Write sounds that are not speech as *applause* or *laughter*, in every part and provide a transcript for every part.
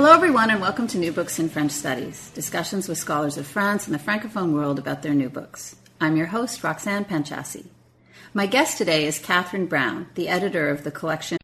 Hello, everyone, and welcome to New Books in French Studies, discussions with scholars of France and the Francophone world about their new books. I'm your host, Roxanne Panchasi. My guest today is Catherine Brown, the editor of the collection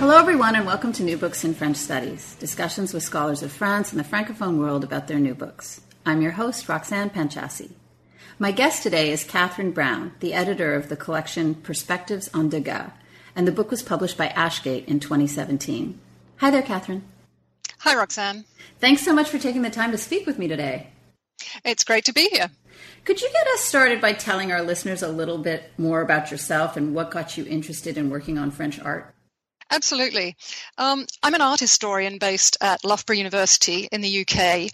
Hello, everyone, and welcome to New Books in French Studies, discussions with scholars of France and the Francophone world about their new books. I'm your host, Roxanne Panchasi. My guest today is Catherine Brown, the editor of the collection Perspectives on Degas, and the book was published by Ashgate in 2017. Hi there, Catherine. Hi, Roxanne. Thanks so much for taking the time to speak with me today. It's great to be here. Could you get us started by telling our listeners a little bit more about yourself and what got you interested in working on French art? Absolutely. Um, I'm an art historian based at Loughborough University in the UK,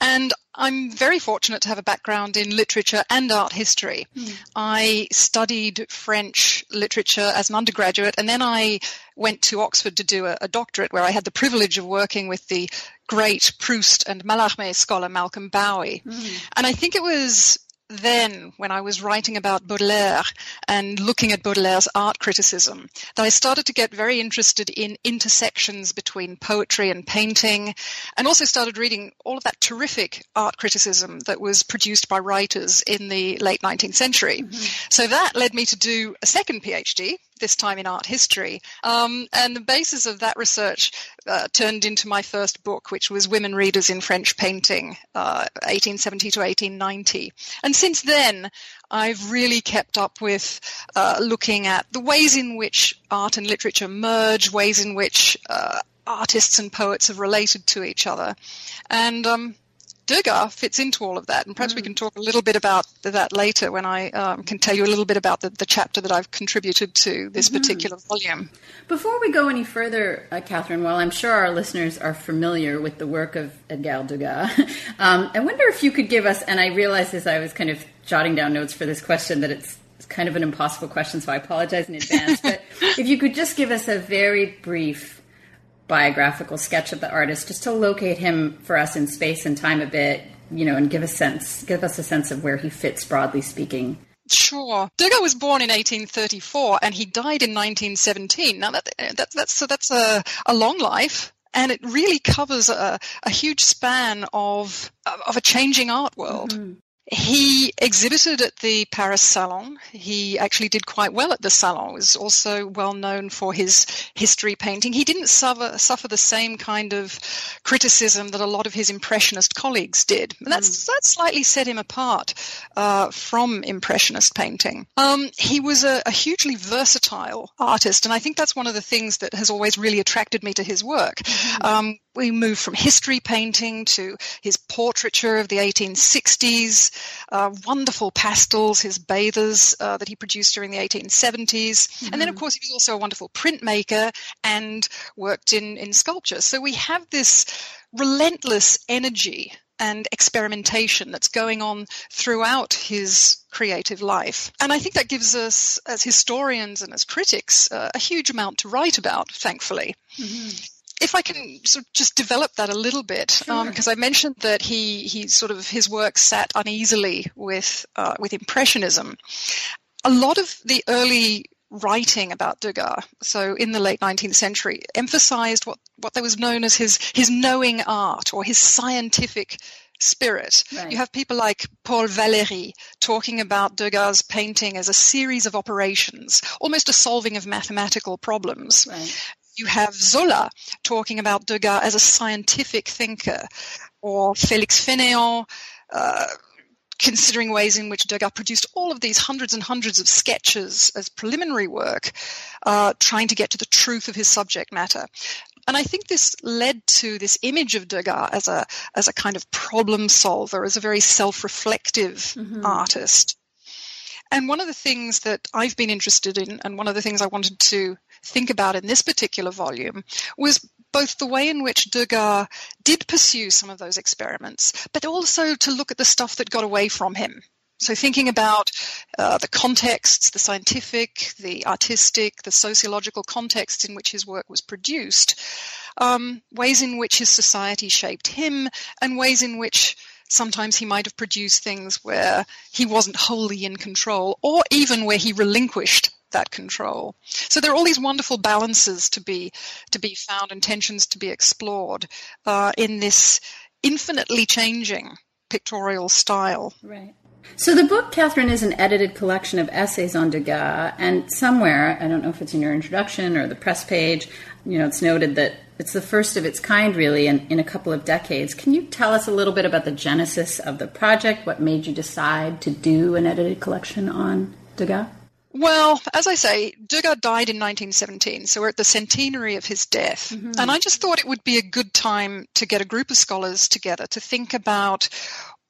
and I'm very fortunate to have a background in literature and art history. Mm. I studied French literature as an undergraduate, and then I went to Oxford to do a, a doctorate where I had the privilege of working with the great Proust and Mallarmé scholar Malcolm Bowie. Mm. And I think it was then, when I was writing about Baudelaire and looking at Baudelaire's art criticism, that I started to get very interested in intersections between poetry and painting, and also started reading all of that terrific art criticism that was produced by writers in the late 19th century. Mm-hmm. So that led me to do a second PhD, this time in art history. Um, and the basis of that research uh, turned into my first book, which was Women Readers in French Painting, uh, 1870 to 1890. And since then, I've really kept up with uh, looking at the ways in which art and literature merge, ways in which uh, artists and poets have related to each other. And um, Degas fits into all of that. And perhaps mm. we can talk a little bit about that later when I um, can tell you a little bit about the, the chapter that I've contributed to this mm-hmm. particular volume. Before we go any further, uh, Catherine, while I'm sure our listeners are familiar with the work of Edgar Degas, *laughs* um, I wonder if you could give us, and I realized as I was kind of jotting down notes for this question that it's kind of an impossible question, so I apologize in advance. *laughs* but if you could just give us a very brief biographical sketch of the artist just to locate him for us in space and time a bit you know and give a sense give us a sense of where he fits broadly speaking Sure. Degas was born in 1834 and he died in 1917. Now that, that that's so that's a, a long life and it really covers a, a huge span of of a changing art world. Mm-hmm. He exhibited at the Paris Salon. He actually did quite well at the Salon. He Was also well known for his history painting. He didn't suffer suffer the same kind of criticism that a lot of his impressionist colleagues did. And that's mm. that slightly set him apart uh, from impressionist painting. Um, he was a, a, hugely versatile artist, and I think that's one of the things that has always really attracted me to his work. Mm. Um, we move from history painting to his portraiture of the 1860s, uh, wonderful pastels, his bathers uh, that he produced during the 1870s. Mm-hmm. And then, of mm-hmm. course, he was also a wonderful printmaker and worked in, in sculpture. So we have this relentless energy and experimentation that's going on throughout his creative life. And I think that gives us, as historians and as critics, uh, a huge amount to write about, thankfully. Mm-hmm if I can sort of just develop that a little bit, because sure. um, I mentioned that he he sort of his work sat uneasily with uh, with impressionism. A lot of the early writing about Degas, so in the late 19th century, emphasized what what there was known as his his knowing art or his scientific spirit. Right. You have people like Paul Valéry talking about Degas' painting as a series of operations, almost a solving of mathematical problems. Right you have Zola talking about Degas as a scientific thinker, or Félix Fénéon uh, considering ways in which Degas produced all of these hundreds and hundreds of sketches as preliminary work, uh, trying to get to the truth of his subject matter. And I think this led to this image of Degas as a as a kind of problem solver, as a very self-reflective mm-hmm. artist. And one of the things that I've been interested in, and one of the things I wanted to think about in this particular volume, was both the way in which Degas did pursue some of those experiments, but also to look at the stuff that got away from him. So, thinking about uh, the contexts, the scientific, the artistic, the sociological contexts in which his work was produced, um, ways in which his society shaped him, and ways in which sometimes he might have produced things where he wasn't wholly in control, or even where he relinquished that control. So there are all these wonderful balances to be to be found and tensions to be explored uh, in this infinitely changing pictorial style. Right. So the book, Catherine, is an edited collection of essays on Degas, and somewhere, I don't know if it's in your introduction or the press page, you know, it's noted that it's the first of its kind, really, in, in a couple of decades. Can you tell us a little bit about the genesis of the project? What made you decide to do an edited collection on Degas? Well, as I say, Degas died in 1917, so we're at the centenary of his death. Mm-hmm. And I just thought it would be a good time to get a group of scholars together to think about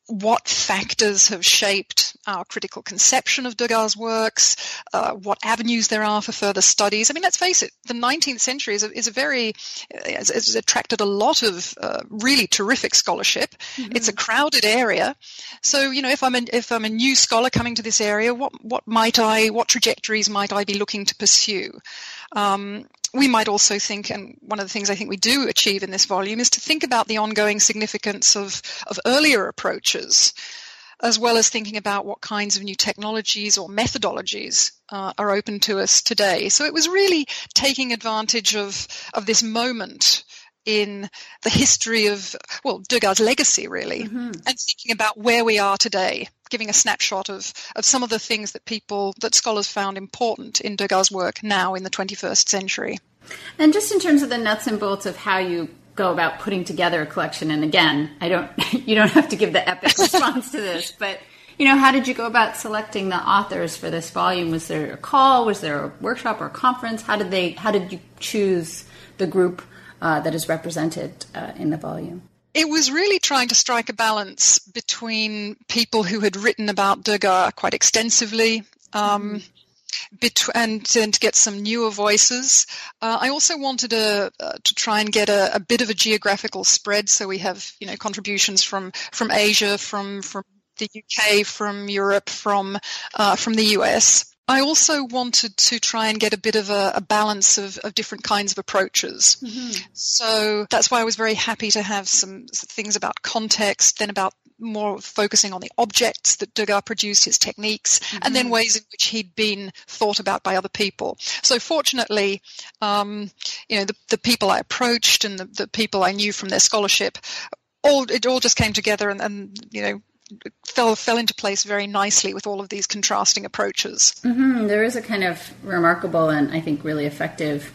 what factors have shaped our critical conception of Degas' works, uh, what avenues there are for further studies. I mean, let's face it, the 19th century is a, is a very, has, has, attracted a lot of uh, really terrific scholarship. Mm-hmm. It's a crowded area. So, you know, if I'm, a, if I'm a new scholar coming to this area, what, what might I, what trajectories might I be looking to pursue? Um, we might also think, and one of the things I think we do achieve in this volume is to think about the ongoing significance of, of earlier approaches, as well as thinking about what kinds of new technologies or methodologies uh, are open to us today. So it was really taking advantage of, of this moment in the history of, well, Degas' legacy, really, mm-hmm. and thinking about where we are today, giving a snapshot of, of some of the things that people, that scholars found important in Degas' work now in the 21st century. And just in terms of the nuts and bolts of how you go about putting together a collection, and again, I don't, *laughs* you don't have to give the epic *laughs* response to this, but you know, how did you go about selecting the authors for this volume? Was there a call? Was there a workshop or a conference? How did they? How did you choose the group uh, that is represented uh, in the volume. It was really trying to strike a balance between people who had written about Degas quite extensively. Um, mm-hmm. and, and to get some newer voices. Uh, I also wanted a, uh, to try and get a, a, bit of a geographical spread, so we have you know contributions from from Asia, from from the UK, from Europe, from uh, from the US. I also wanted to try and get a bit of a, a balance of, of, different kinds of approaches. Mm-hmm. So that's why I was very happy to have some things about context, then about more focusing on the objects that Degas produced, his techniques, mm-hmm. and then mm-hmm. ways in which he'd been thought about by other people. So fortunately, um, you know, the, the people I approached and the, the people I knew from their scholarship all it all just came together and, and you know fell fell into place very nicely with all of these contrasting approaches. Mm-hmm. There is a kind of remarkable and I think really effective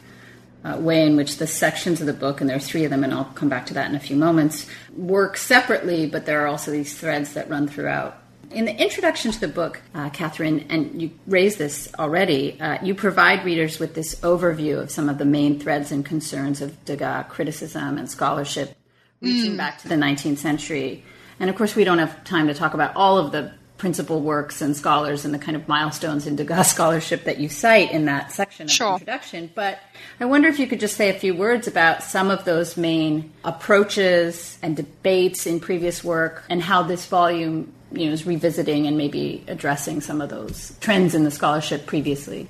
uh, way in which the sections of the book, and there are three of them, and I'll come back to that in a few moments, work separately, but there are also these threads that run throughout. In the introduction to the book, uh, Catherine, and you raised this already, uh, you provide readers with this overview of some of the main threads and concerns of Degas criticism and scholarship reaching mm. back to the 19th century. And of course, we don't have time to talk about all of the principal works and scholars and the kind of milestones in Degas scholarship that you cite in that section of sure. the introduction. But I wonder if you could just say a few words about some of those main approaches and debates in previous work and how this volume you know, is revisiting and maybe addressing some of those trends in the scholarship previously.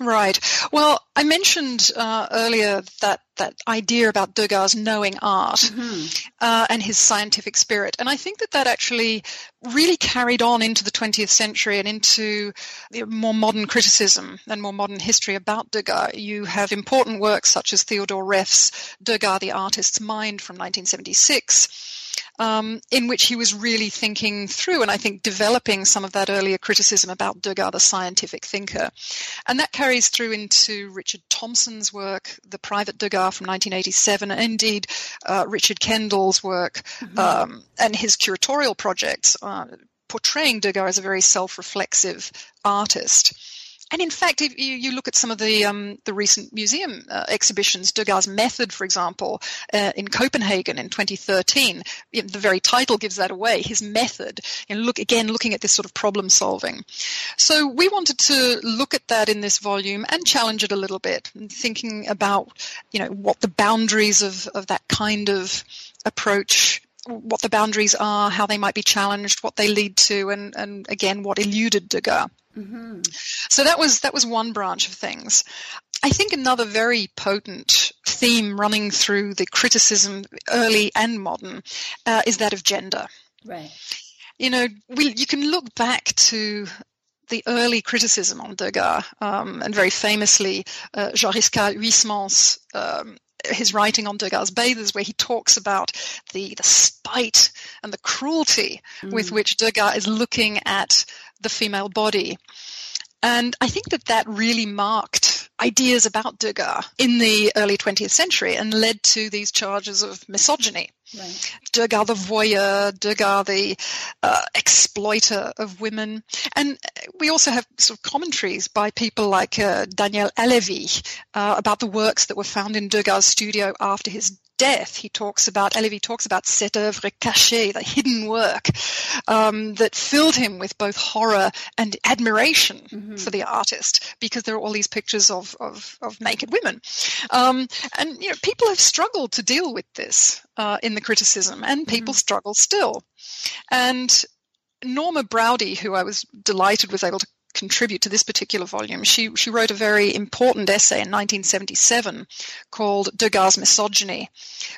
Right. Well, I mentioned uh, earlier that that idea about Degas knowing art mm-hmm. uh, and his scientific spirit, and I think that that actually really carried on into the 20th century and into more modern criticism and more modern history about Degas. You have important works such as Theodore Reff's Degas, the Artist's Mind from 1976 um, in which he was really thinking through and I think developing some of that earlier criticism about Degas, the scientific thinker. And that carries through into Richard Thomson's work, The Private Degas from 1987, and indeed uh, Richard Kendall's work mm-hmm. um, and his curatorial projects. Uh, portraying Degas as a very self-reflexive artist. And in fact, if you, you look at some of the um, the recent museum uh, exhibitions, Degas' method, for example, uh, in Copenhagen in 2013, the very title gives that away. His method, and look again, looking at this sort of problem solving. So we wanted to look at that in this volume and challenge it a little bit, thinking about you know what the boundaries of of that kind of approach what the boundaries are, how they might be challenged, what they lead to, and, and again, what eluded Degas. Mm-hmm. So that was that was one branch of things. I think another very potent theme running through the criticism, early and modern, uh, is that of gender. Right. You know, we, you can look back to the early criticism on Degas, um, and very famously, uh, Joris-Karl Huysmans um, his writing on Degas' Bathers, where he talks about the, the spite and the cruelty mm. with which Degas is looking at the female body. And I think that that really marked ideas about Degas in the early 20th century and led to these charges of misogyny. Right. Degas the voyeur, Degas the uh, exploiter of women. And we also have sort of commentaries by people like uh, Daniel Halévy uh, about the works that were found in Degas' studio after his death, he talks about, Halévy talks about cette œuvre cachée, the hidden work um, that filled him with both horror and admiration mm-hmm. for the artist because there are all these pictures of, of, of naked women. Um, and, you know, people have struggled to deal with this uh, in the criticism and people mm-hmm. struggle still. And Norma Broude, who I was delighted was able to contribute to this particular volume. She she wrote a very important essay in 1977 called Degas' Misogyny,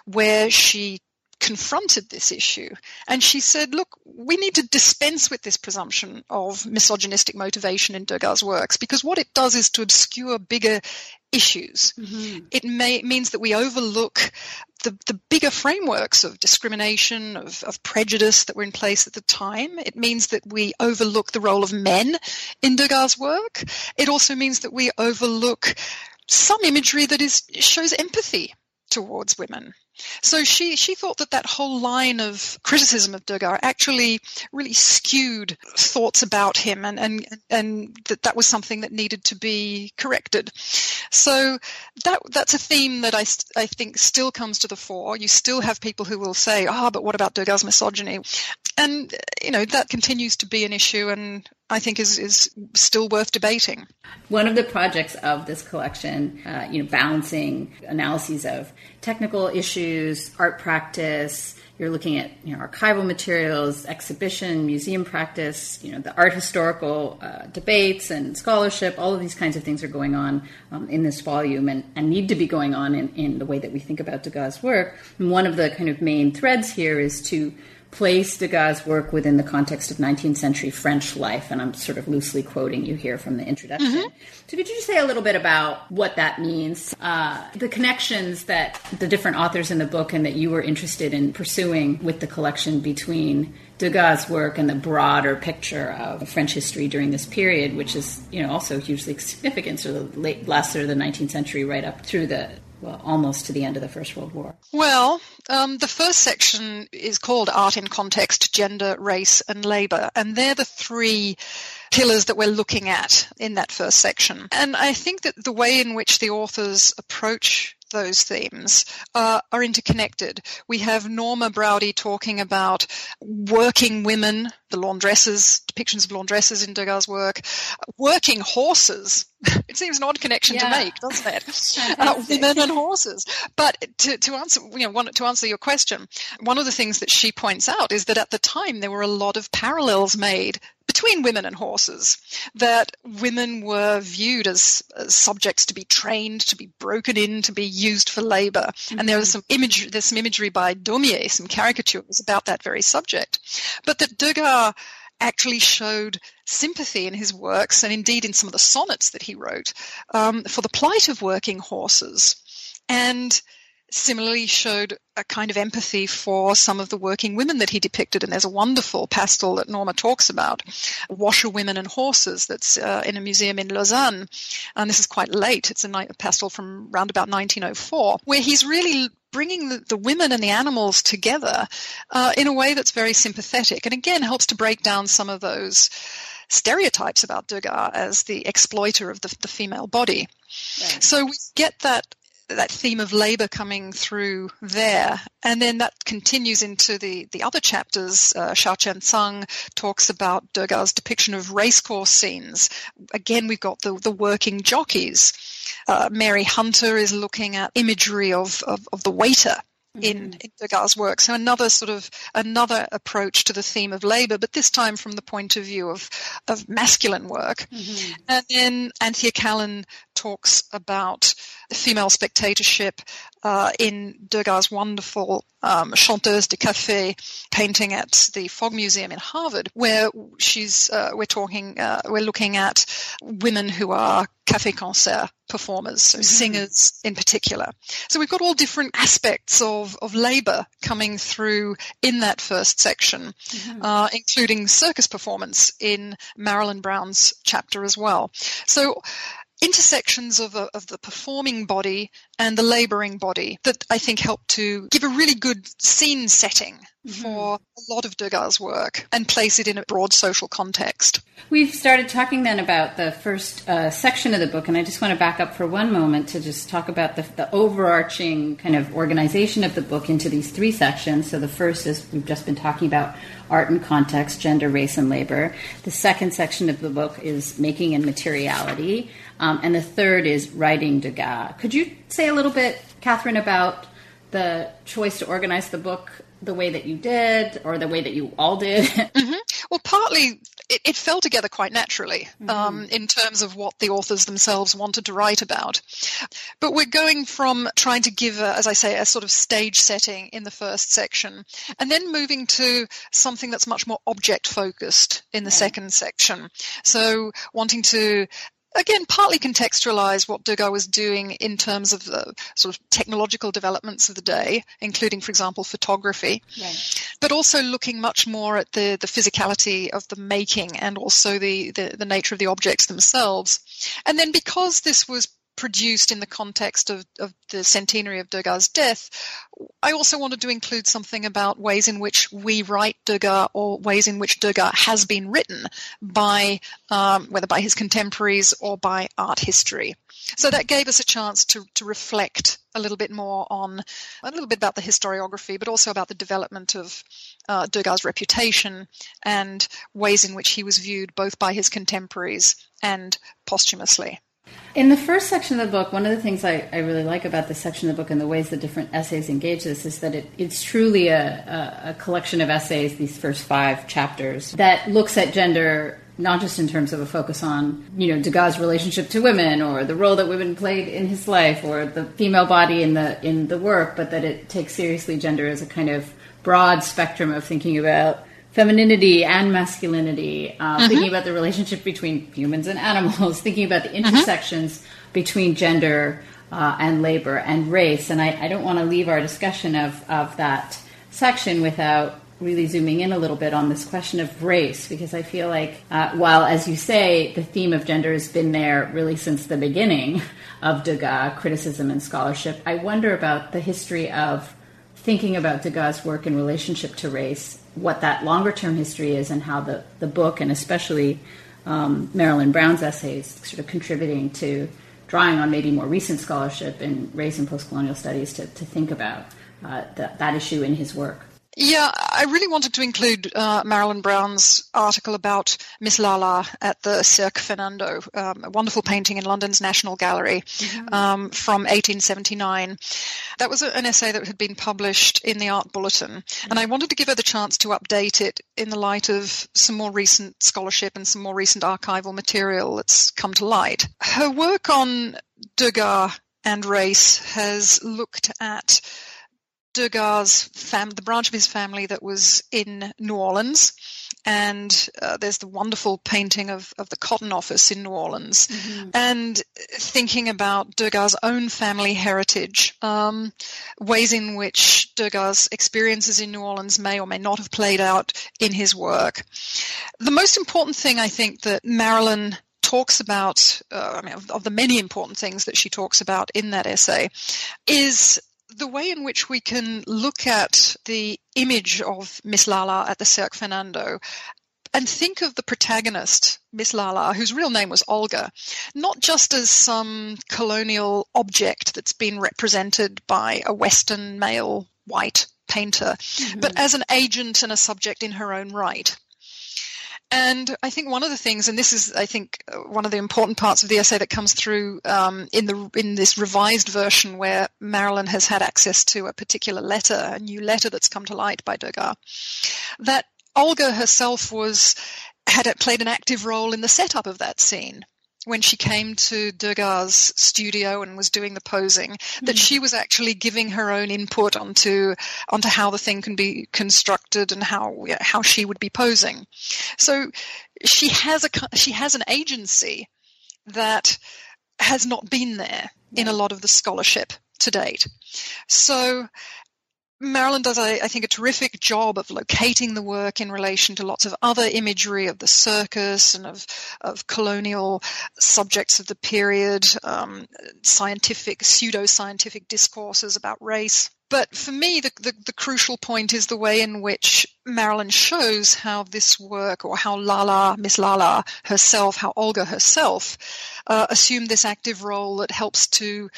where she confronted this issue and she said, look, we need to dispense with this presumption of misogynistic motivation in Degas' works because what it does is to obscure bigger issues. Mm-hmm. It may, means that we overlook the, the bigger frameworks of discrimination, of, of prejudice that were in place at the time. It means that we overlook the role of men in Degas' work. It also means that we overlook some imagery that is shows empathy towards women. So she, she thought that that whole line of criticism of Degas actually really skewed thoughts about him and, and, and that that was something that needed to be corrected. So that, that's a theme that I, I think still comes to the fore. You still have people who will say, ah, oh, but what about Degas' misogyny? And, you know, that continues to be an issue and I think is, is still worth debating. One of the projects of this collection, uh, you know, balancing analyses of technical issues, art practice, you're looking at you know archival materials, exhibition, museum practice, you know the art historical uh, debates and scholarship. All of these kinds of things are going on um, in this volume and, and need to be going on in, in the way that we think about Degas' work. And one of the kind of main threads here is to place Degas' work within the context of 19th century French life, and I'm sort of loosely quoting you here from the introduction. Mm-hmm. So, could you just say a little bit about what that means, uh, the connections that the different authors in the book and that you were interested in pursuing with the collection between Degas' work and the broader picture of French history during this period, which is, you know, also hugely significant, sort of the late last third of the 19th century, right up through the well, almost to the end of the First World War? Well, um, the first section is called Art in Context, Gender, Race, and Labour, and they're the three pillars that we're looking at in that first section. And I think that the way in which the authors approach those themes uh, are interconnected. We have Norma Broude talking about working women, the laundresses, depictions of laundresses in Degas' work, working horses. *laughs* It seems an odd connection yeah. to make, doesn't it? *laughs* uh, women and horses. But to, to answer, you know, one, to answer your question, one of the things that she points out is that at the time there were a lot of parallels made between women and horses, that women were viewed as, as, subjects to be trained, to be broken in, to be used for labor. Mm-hmm. And there was some imagery, there's some imagery by Daumier, some caricatures about that very subject. But that Degas actually showed sympathy in his works and indeed in some of the sonnets that he wrote um, for the plight of working horses. And similarly showed a kind of empathy for some of the working women that he depicted. And there's a wonderful pastel that Norma talks about, Washerwomen and Horses, that's uh, in a museum in Lausanne. And this is quite late. It's a pastel from around about 1904, where he's really bringing the, the, women and the animals together uh, in a way that's very sympathetic and again helps to break down some of those stereotypes about Degas as the exploiter of the, the female body. Right. So we get that that theme of labor coming through there. And then that continues into the, the other chapters. Uh, Xiao Chen Tsang talks about Degas' depiction of racecourse scenes. Again, we've got the, the working jockeys. Uh, Mary Hunter is looking at imagery of, of, of the waiter in, mm-hmm. in Degas' work. So another sort of another approach to the theme of labor, but this time from the point of view of of masculine work. Mm-hmm. And then Anthea Callen talks about female spectatorship uh, in Degas' wonderful um, Chanteuse de Café painting at the Fogg Museum in Harvard, where she's uh, we're talking uh, we're looking at women who are café concert performers, so mm-hmm. singers in particular. So we've got all different aspects of, of labour coming through in that first section, mm-hmm. uh, including circus performance in Marilyn Brown's chapter as well. So intersections of, a, of the performing body and the laboring body that I think help to give a really good scene setting mm-hmm. for a lot of Degas' work and place it in a broad social context. We've started talking then about the first uh, section of the book, and I just want to back up for one moment to just talk about the, the overarching kind of organization of the book into these three sections. So the first is we've just been talking about art and context, gender, race, and labor. The second section of the book is making and materiality. Um, and the third is writing Degas. Could you say a little bit, Catherine, about the choice to organize the book the way that you did or the way that you all did? *laughs* mm-hmm. Well, partly it, it, fell together quite naturally mm-hmm. um, in terms of what the authors themselves wanted to write about. But we're going from trying to give, a, as I say, a sort of stage setting in the first section, and then moving to something that's much more object focused in the second section. So wanting to again, partly contextualize what Degas was doing in terms of the sort of technological developments of the day, including, for example, photography, right. but also looking much more at the, the physicality of the making and also the, the, the nature of the objects themselves. And then because this was produced in the context of, of, the centenary of Degas' death, I also wanted to include something about ways in which we write Degas or ways in which Degas has been written by, um, whether by his contemporaries or by art history. So that gave us a chance to, to reflect a little bit more on a little bit about the historiography, but also about the development of uh, Degas' reputation and ways in which he was viewed both by his contemporaries and posthumously. In the first section of the book, one of the things I, I, really like about this section of the book and the ways the different essays engage this is that it, it's truly a, a, a, collection of essays, these first five chapters, that looks at gender not just in terms of a focus on, you know, Degas' relationship to women or the role that women played in his life or the female body in the in the work, but that it takes seriously gender as a kind of broad spectrum of thinking about femininity and masculinity, uh, mm-hmm. thinking about the relationship between humans and animals, *laughs* thinking about the mm-hmm. intersections mm-hmm. between gender uh, and labor and race. And I, I don't want to leave our discussion of, of that section without really zooming in a little bit on this question of race, because I feel like, uh, while, as you say, the theme of gender has been there really since the beginning of Degas criticism and scholarship, I wonder about the history of thinking about Degas' work in relationship to race what that longer term history is and how the, the book and especially um, Marilyn Brown's essays sort of contributing to drawing on maybe more recent scholarship in race and post-colonial studies to, to think about uh, that issue in his work. Yeah, I really wanted to include uh, Marilyn Brown's article about Miss Lala at the Cirque Fernando, um, a wonderful painting in London's National Gallery mm-hmm. um, from 1879. That was an essay that had been published in the Art Bulletin, mm-hmm. and I wanted to give her the chance to update it in the light of some more recent scholarship and some more recent archival material that's come to light. Her work on Degas and race has looked at Degas' fam- the branch of his family that was in New Orleans, and uh, there's the wonderful painting of, of the cotton office in New Orleans, mm-hmm. and thinking about Degas' own family heritage, um, ways in which Degas' experiences in New Orleans may or may not have played out in his work. The most important thing I think that Marilyn talks about, uh, I mean, of, of the many important things that she talks about in that essay, is the way in which we can look at the image of Miss Lala at the Cirque Fernando and think of the protagonist, Miss Lala, whose real name was Olga, not just as some colonial object that's been represented by a Western male white painter, mm-hmm. but as an agent and a subject in her own right. And I think one of the things, and this is, I think, uh, one of the important parts of the essay that comes through um, in the in this revised version, where Marilyn has had access to a particular letter, a new letter that's come to light by Degas, that Olga herself was had played an active role in the setup of that scene when she came to Degas' studio and was doing the posing, mm-hmm. that she was actually giving her own input onto onto how the thing can be constructed and how how she would be posing. So she has a she has an agency that has not been there in a lot of the scholarship to date. So Marilyn does, I, I, think, a terrific job of locating the work in relation to lots of other imagery of the circus and of, of colonial subjects of the period, um, scientific, pseudo scientific discourses about race. But for me, the, the, the, crucial point is the way in which Marilyn shows how this work, or how Lala, Miss Lala herself, how Olga herself, uh, assumed this active role that helps to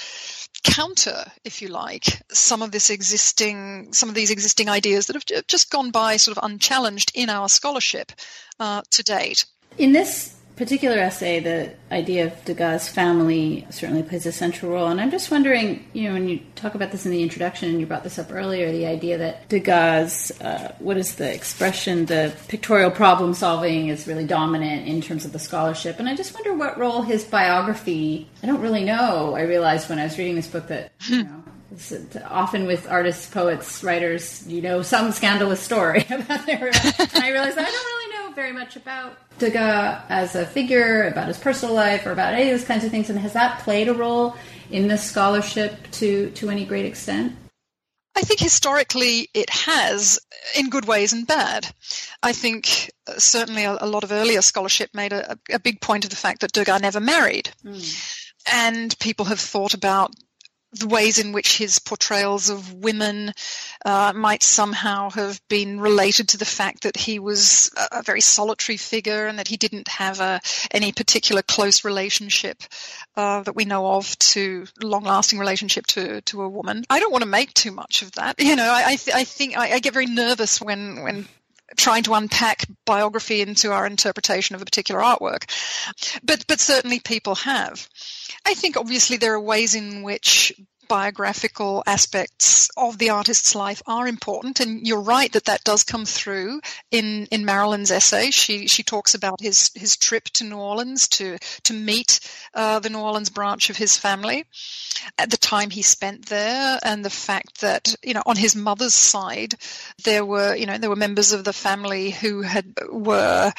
counter, if you like, some of this existing, some of these existing ideas that have just gone by sort of unchallenged in our scholarship uh, to date. In this particular essay, the idea of Degas' family certainly plays a central role. And I'm just wondering, you know, when you talk about this in the introduction, and you brought this up earlier, the idea that Degas, uh, what is the expression, the pictorial problem solving is really dominant in terms of the scholarship. And I just wonder what role his biography, I don't really know. I realized when I was reading this book that, you *laughs* know, often with artists, poets, writers, you know, some scandalous story *laughs* about their. and I realized I don't really know very much about Degas as a figure, about his personal life, or about any of those kinds of things. And has that played a role in this scholarship to to any great extent? I think historically it has, in good ways and bad. I think uh, certainly a, a, lot of earlier scholarship made a, a, big point of the fact that Degas never married. Mm. And people have thought about the ways in which his portrayals of women uh, might somehow have been related to the fact that he was a, very solitary figure and that he didn't have a, any particular close relationship uh, that we know of to long-lasting relationship to to a woman. I don't want to make too much of that. You know, I I, th- I think I, I get very nervous when when trying to unpack biography into our interpretation of a particular artwork. But but certainly people have. I think obviously there are ways in which biographical aspects of the artist's life are important, and you're right that that does come through in in Marilyn's essay. She she talks about his his trip to New Orleans to to meet uh, the New Orleans branch of his family, at the time he spent there, and the fact that you know on his mother's side there were you know there were members of the family who had were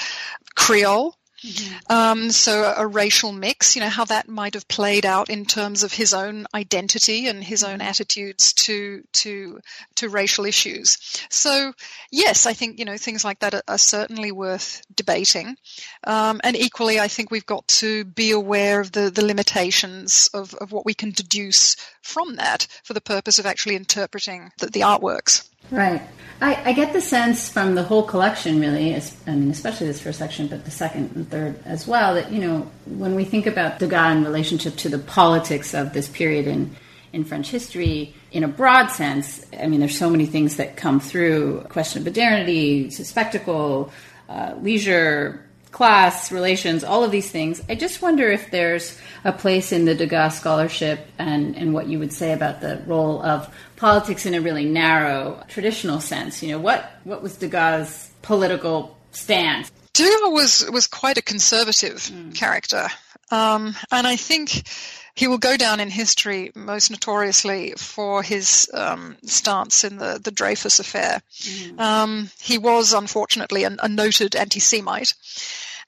Creole Mm-hmm. Um, so a, racial mix, you know, how that might have played out in terms of his own identity and his own mm-hmm. attitudes to to to racial issues. So yes, I think you know things like that are, are certainly worth debating, um, and equally, I think we've got to be aware of the the limitations of, of what we can deduce from that for the purpose of actually interpreting the, the artworks. Right. I, I, get the sense from the whole collection, really, I mean, especially this first section, but the second and third as well, that, you know, when we think about Degas in relationship to the politics of this period in, in French history, in a broad sense, I mean, there's so many things that come through question of modernity, spectacle, uh, leisure, class, relations, all of these things. I just wonder if there's a place in the Degas scholarship and, and what you would say about the role of politics in a really narrow traditional sense. You know, what, what was Degas' political stance? Degas was was quite a conservative mm. character, um, and I think he will go down in history most notoriously for his um, stance in the the Dreyfus affair. Mm. Um, he was unfortunately a, a noted anti-Semite.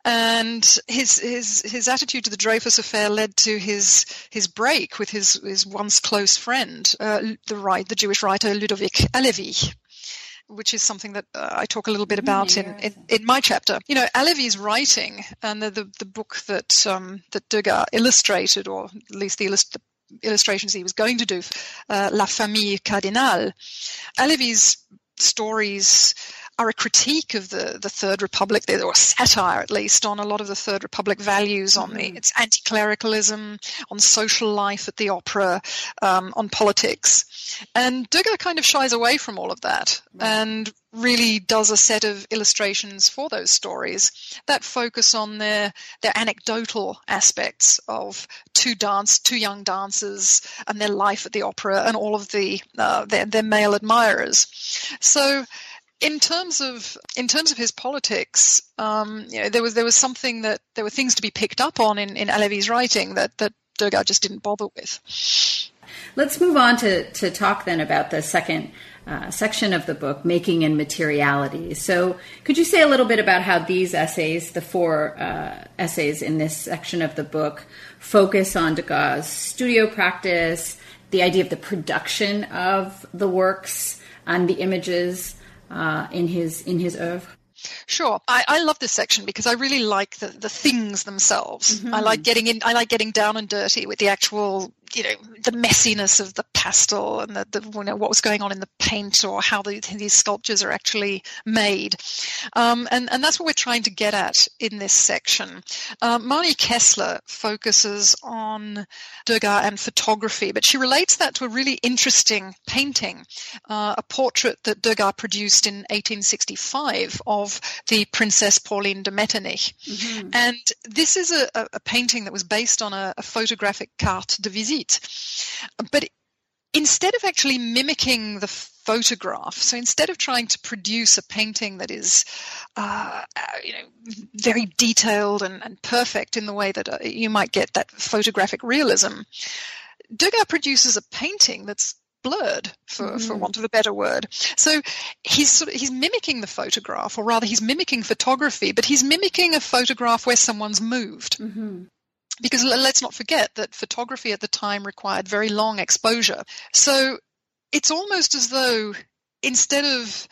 And his his his attitude to the Dreyfus affair led to his his break with his his once close friend, uh, the right the Jewish writer Ludovic Halévy which is something that uh, I talk a little bit about in, in, in, my chapter. You know, Halévy's writing and the, the, the book that um, that Degas illustrated, or at least the, illust- the illustrations he was going to do, uh, La Famille Cardinal. Halévy's stories are a critique of the, the Third Republic, or a satire at least, on a lot of the Third Republic values, on the, mm-hmm. its anti clericalism, on social life at the opera, um, on politics. And Degas kind of shies away from all of that and really does a set of illustrations for those stories that focus on their their anecdotal aspects of two dance two young dancers and their life at the opera and all of the uh, their, their male admirers so in terms of in terms of his politics, um, you know, there was there was something that there were things to be picked up on in, in Halévy's writing that that Degas just didn't bother with. Let's move on to to talk then about the second uh, section of the book, making and materiality. So, could you say a little bit about how these essays, the four uh, essays in this section of the book, focus on Degas' studio practice, the idea of the production of the works and the images uh, in his in his oeuvre? Sure. I, I, love this section because I really like the, the things themselves. Mm-hmm. I like getting in I like getting down and dirty with the actual you know the messiness of the pastel and the, the you know what was going on in the paint or how the, these sculptures are actually made. Um, and and that's what we're trying to get at in this section. Um, Marni Kessler focuses on Degas and photography but she relates that to a really interesting painting uh, a portrait that Degas produced in 1865 of the Princess Pauline de Metternich. Mm-hmm. and this is a, a, painting that was based on a, a photographic carte de visite but instead of actually mimicking the photograph, so instead of trying to produce a painting that is, uh, uh, you know, very detailed and, and, perfect in the way that uh, you might get that photographic realism, Degas produces a painting that's blurred for, mm. for want of a better word. So he's sort of he's mimicking the photograph or rather he's mimicking photography but he's mimicking a photograph where someone's moved. Mm-hmm because let's not forget that photography at the time required very long exposure. So it's almost as though instead of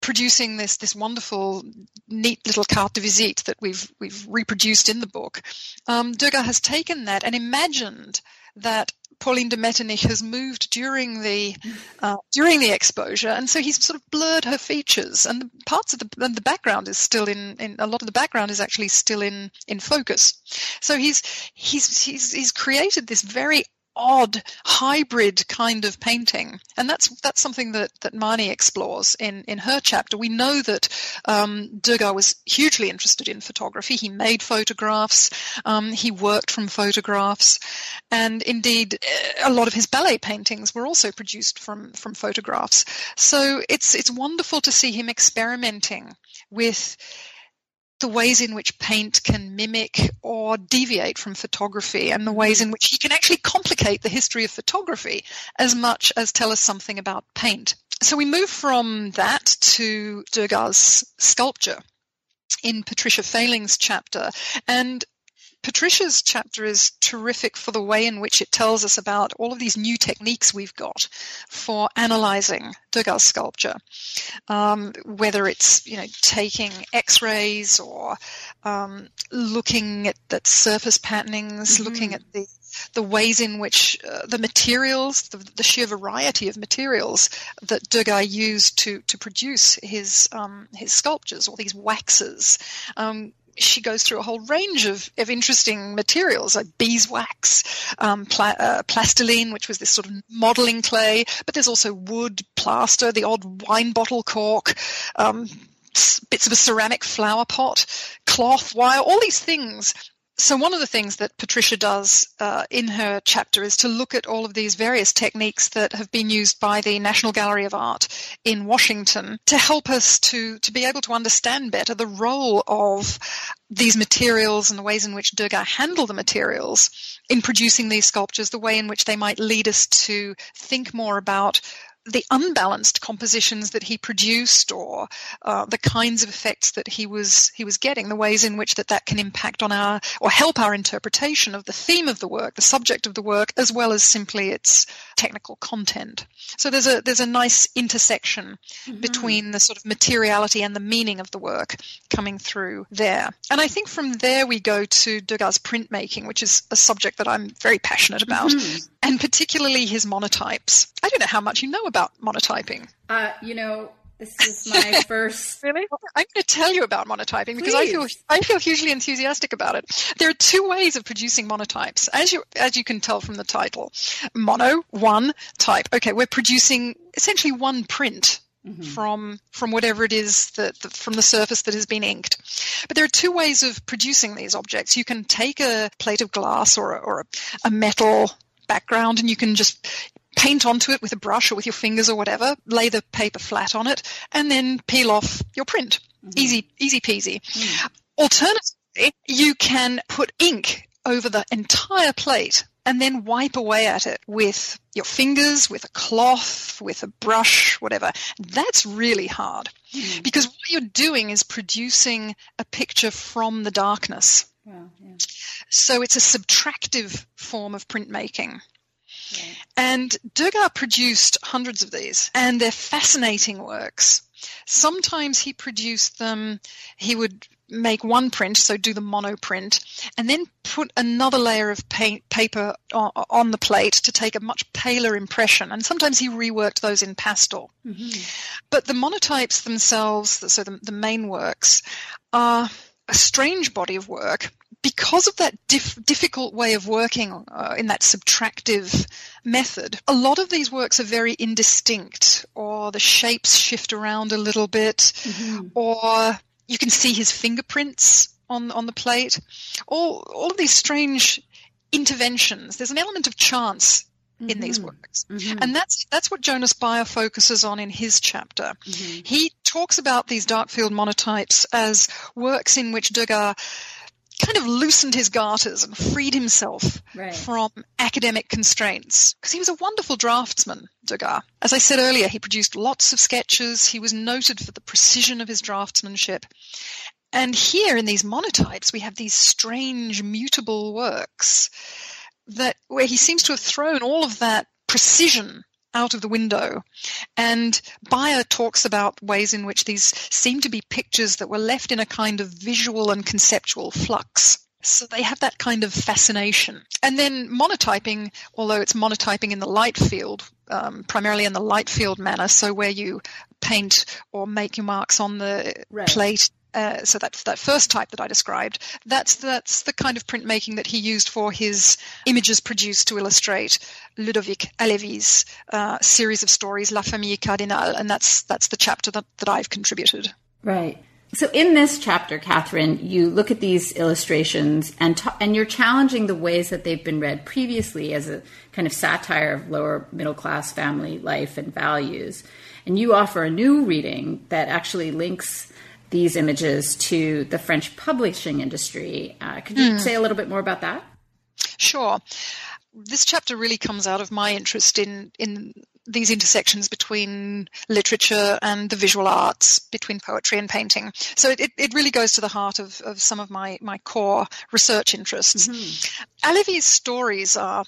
producing this this wonderful, neat little carte de visite that we've we've reproduced in the book, um, Degas has taken that and imagined that Pauline de Metternich has moved during the uh, during the exposure, and so he's sort of blurred her features, and the parts of the and the background is still in, in a lot of the background is actually still in in focus. So he's he's he's he's created this very odd hybrid kind of painting, and that's that's something that that Marni explores in in her chapter. We know that um, Degas was hugely interested in photography. He made photographs. Um, he worked from photographs, and indeed, a lot of his ballet paintings were also produced from from photographs. So it's it's wonderful to see him experimenting with the ways in which paint can mimic or deviate from photography and the ways in which he can actually complicate the history of photography as much as tell us something about paint. So we move from that to Degas' sculpture in Patricia Failing's chapter. And Patricia's chapter is terrific for the way in which it tells us about all of these new techniques we've got for analyzing Degas sculpture, um, whether it's you know taking X-rays or um, looking at, at surface patternings, mm-hmm. looking at the the ways in which uh, the materials, the, the, sheer variety of materials that Degas used to to produce his um, his sculptures, or these waxes, um, she goes through a whole range of, of interesting materials like beeswax, um, pla- uh, plastiline, which was this sort of modeling clay, but there's also wood, plaster, the odd wine bottle cork, um, bits of a ceramic flower pot, cloth, wire, all these things so one of the things that Patricia does uh, in her chapter is to look at all of these various techniques that have been used by the National Gallery of Art in Washington to help us to to be able to understand better the role of these materials and the ways in which Degas handled the materials in producing these sculptures, the way in which they might lead us to think more about the unbalanced compositions that he produced or uh, the kinds of effects that he was he was getting the ways in which that that can impact on our or help our interpretation of the theme of the work the subject of the work as well as simply its technical content so there's a there's a nice intersection mm-hmm. between the sort of materiality and the meaning of the work coming through there and i think from there we go to degas printmaking which is a subject that i'm very passionate about mm-hmm. and particularly his monotypes i don't know how much you know about monotyping? Uh, you know, this is my *laughs* first. really? I'm going to tell you about monotyping because I feel I feel hugely enthusiastic about it. There are two ways of producing monotypes, as you as you can tell from the title. Mono, one type. Okay, we're producing essentially one print Mm-hmm. from from whatever it is that, that, from the surface that has been inked. But there are two ways of producing these objects. You can take a plate of glass or a, or a, a metal background and you can just paint onto it with a brush or with your fingers or whatever, lay the paper flat on it, and then peel off your print. Mm-hmm. Easy, easy peasy. Mm. Alternatively, you can put ink over the entire plate and then wipe away at it with your fingers, with a cloth, with a brush, whatever. That's really hard mm. because what you're doing is producing a picture from the darkness. Wow, yeah. So it's a subtractive form of printmaking. And Degas produced hundreds of these, and they're fascinating works. Sometimes he produced them, he would make one print, so do the monoprint, and then put another layer of paint, paper on, on, the plate to take a much paler impression. And sometimes he reworked those in pastel. Mm-hmm. But the monotypes themselves, so the, the main works, are a strange body of work because of that dif- difficult way of working uh, in that subtractive method, a lot of these works are very indistinct, or the shapes shift around a little bit, mm-hmm. or you can see his fingerprints on on the plate. All all of these strange interventions. There's an element of chance in mm-hmm. these works. Mm-hmm. And that's that's what Jonas Beyer focuses on in his chapter. Mm-hmm. He talks about these dark field monotypes as works in which Degas kind of loosened his garters and freed himself right. from academic constraints because he was a wonderful draftsman, Degas. As I said earlier, he produced lots of sketches. He was noted for the precision of his draftsmanship. And here in these monotypes, we have these strange, mutable works that where he seems to have thrown all of that precision out of the window. And Beyer talks about ways in which these seem to be pictures that were left in a kind of visual and conceptual flux. So they have that kind of fascination. And then monotyping, although it's monotyping in the light field, um, primarily in the light field manner, so where you paint or make your marks on the right. plate uh, so that's that first type that I described. That's that's the kind of printmaking that he used for his images produced to illustrate Ludovic Halévy's uh, series of stories, La Famille Cardinal, and that's that's the chapter that, that I've contributed. Right. So in this chapter, Catherine, you look at these illustrations and and you're challenging the ways that they've been read previously as a kind of satire of lower middle class family life and values. And you offer a new reading that actually links these images to the French publishing industry. Uh, could you mm. say a little bit more about that? Sure. This chapter really comes out of my interest in in these intersections between literature and the visual arts, between poetry and painting. So it, it really goes to the heart of, of some of my, my core research interests. Mm-hmm. stories are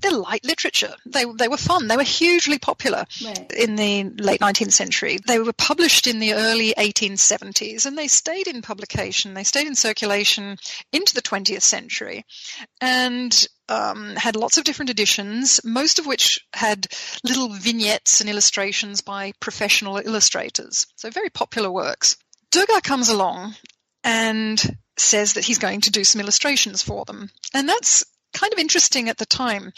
they're light literature. They they were fun. They were hugely popular right. in the late 19th century. They were published in the early 1870s, and they stayed in publication. They stayed in circulation into the 20th century, and um, had lots of different editions, most of which had little vignettes and illustrations by professional illustrators. So very popular works. Degas comes along and says that he's going to do some illustrations for them. And that's kind of interesting at the time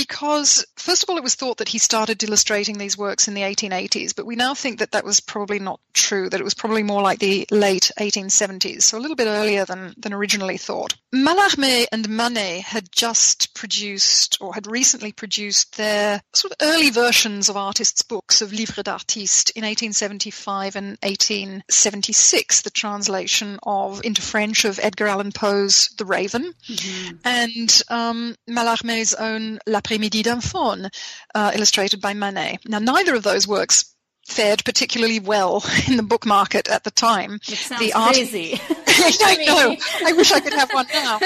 because, first of all, it was thought that he started illustrating these works in the 1880s, but we now think that that was probably not true, that it was probably more like the late 1870s, so a little bit earlier than, than originally thought. Mallarmé and Manet had just produced, or had recently produced, their sort of early versions of artists' books of livres d'artistes in 1875 and 1876, the translation of into French of Edgar Allan Poe's The Raven, mm-hmm. and um, Mallarmé's own L'après-midi d'un faune, uh, illustrated by Manet. Now, neither of those works fared particularly well *laughs* in the book market at the time. It sounds the art- crazy. *laughs* I *laughs* know. I wish I could have one now.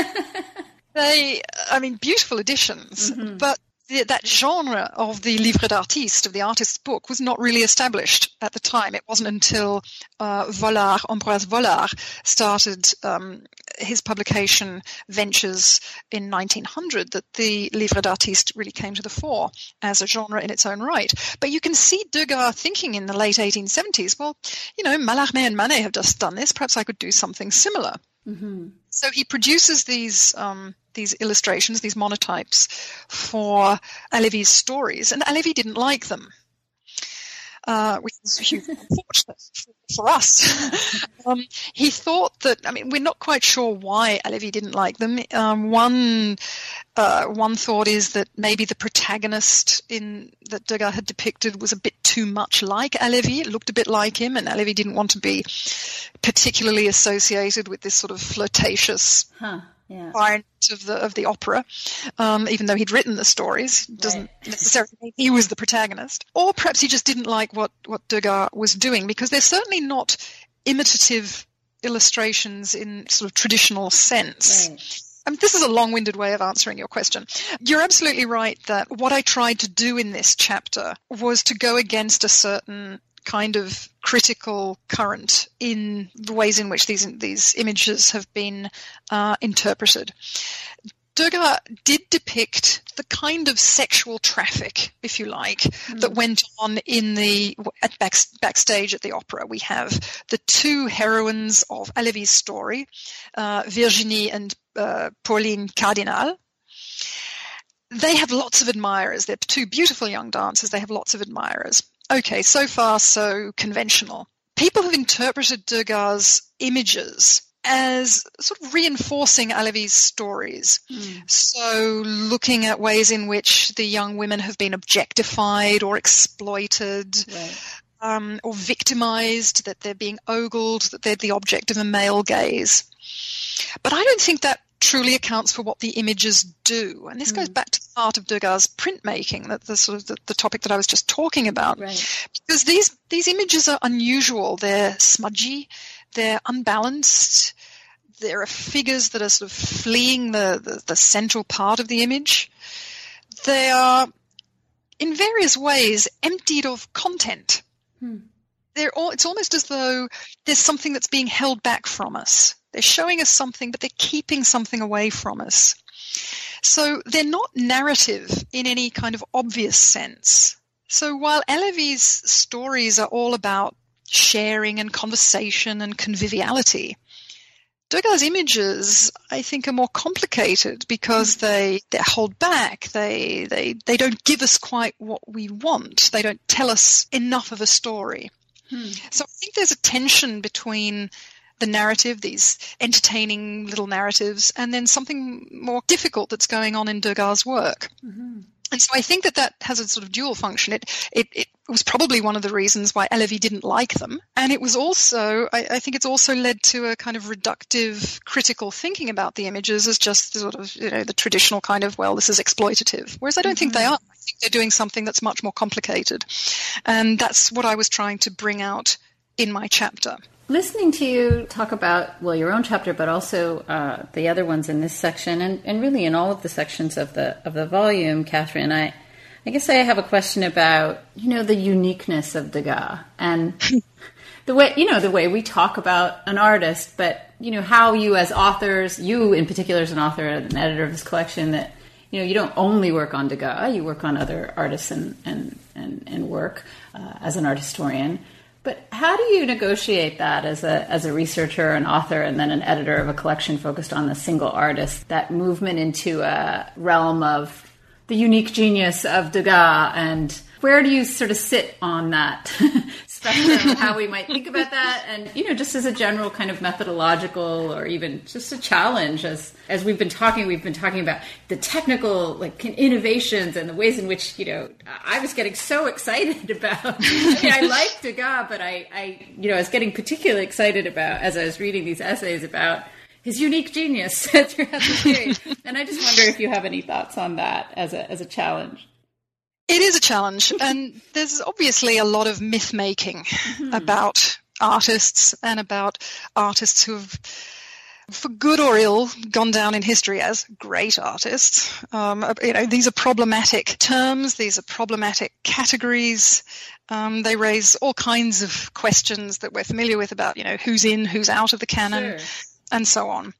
They, I mean, beautiful editions, mm-hmm. but the, that genre of the livre d'artiste, of the artist's book, was not really established at the time. It wasn't until uh, Vollard, Ambroise Vollard, started um, his publication ventures in 1900 that the livre d'artiste really came to the fore as a genre in its own right. But you can see Degas thinking in the late 1870s, well, you know, Mallarmé and Manet have just done this. Perhaps I could do something similar. Mm-hmm. So he produces these um, these illustrations, these monotypes, for Halévy's stories, and Halévy didn't like them. Which is huge unfortunate for us. *laughs* um, he thought that, I mean, we're not quite sure why Halévy didn't like them. Um, one, uh, one thought is that maybe the protagonist in that Degas had depicted was a bit too much like Halévy. It looked a bit like him, and Halévy didn't want to be particularly associated with this sort of flirtatious huh yeah. part of the of the opera, um, even though he'd written the stories, doesn't right. necessarily mean he was the protagonist. Or perhaps he just didn't like what what Degas was doing because they're certainly not imitative illustrations in sort of traditional sense. Right. I mean, this is a long-winded way of answering your question. You're absolutely right that what I tried to do in this chapter was to go against a certain kind of critical current in the ways in which these these images have been uh, interpreted. Degas did depict the kind of sexual traffic, if you like, mm. that went on in the at back, backstage at the opera. We have the two heroines of Halévy's story, uh, Virginie and uh, Pauline Cardinal. They have lots of admirers. They're two beautiful young dancers. They have lots of admirers okay, so far so conventional. People have interpreted Degas' images as sort of reinforcing Halévy's stories. Mm. So, looking at ways in which the young women have been objectified or exploited. Right. Um, or victimized, that they're being ogled, that they're the object of a male gaze. But I don't think that truly accounts for what the images do. And this mm. goes back to the art of Degas' printmaking, that the sort of the, the, topic that I was just talking about. Right. Because these these images are unusual. They're smudgy, they're unbalanced. There are figures that are sort of fleeing the, the, the central part of the image. They are, in various ways, emptied of content. Hmm. They're all, it's almost as though there's something that's being held back from us. They're showing us something, but they're keeping something away from us. So they're not narrative in any kind of obvious sense. So while Halévy's stories are all about sharing and conversation and conviviality, Degas' images, I think, are more complicated because they, they hold back. They, they, they don't give us quite what we want. They don't tell us enough of a story. Hmm. So I think there's a tension between the narrative, these entertaining little narratives, and then something more difficult that's going on in Degas' work. Mm-hmm. And so I think that that has a sort of dual function. It, it, it was probably one of the reasons why Halévy didn't like them. And it was also, I, I, think it's also led to a kind of reductive critical thinking about the images as just sort of, you know, the traditional kind of, well, this is exploitative. Whereas I don't mm-hmm. think they mm-hmm. are. I think they're doing something that's much more complicated. And that's what I was trying to bring out in my chapter. Listening to you talk about, well, your own chapter, but also uh, the other ones in this section, and, and really in all of the sections of the of the volume, Catherine, I, I guess I have a question about, you know, the uniqueness of Degas and *laughs* the way, you know, the way we talk about an artist, but, you know, how you as authors, you in particular as an author and an editor of this collection, that, you know, you don't only work on Degas, you work on other artists and, and, and, and work uh, as an art historian. But how do you negotiate that as a as a researcher, an author, and then an editor of a collection focused on the single artist? That movement into a realm of the unique genius of Degas and where do you sort of sit on that *laughs* spectrum how we might think about that and you know just as a general kind of methodological or even just a challenge as as we've been talking we've been talking about the technical like innovations and the ways in which you know i was getting so excited *laughs* about i mean i like degas but i i you know i was getting particularly excited about as i was reading these essays about his unique genius *laughs* throughout the and I just wonder if you have any thoughts on that as a as a challenge. It is a challenge, *laughs* and there's obviously a lot of myth making mm-hmm. about artists and about artists who have, for good or ill, gone down in history as great artists. Um, you know, these are problematic terms; these are problematic categories. Um, they raise all kinds of questions that we're familiar with about, you know, who's in, who's out of the canon. Sure and so on.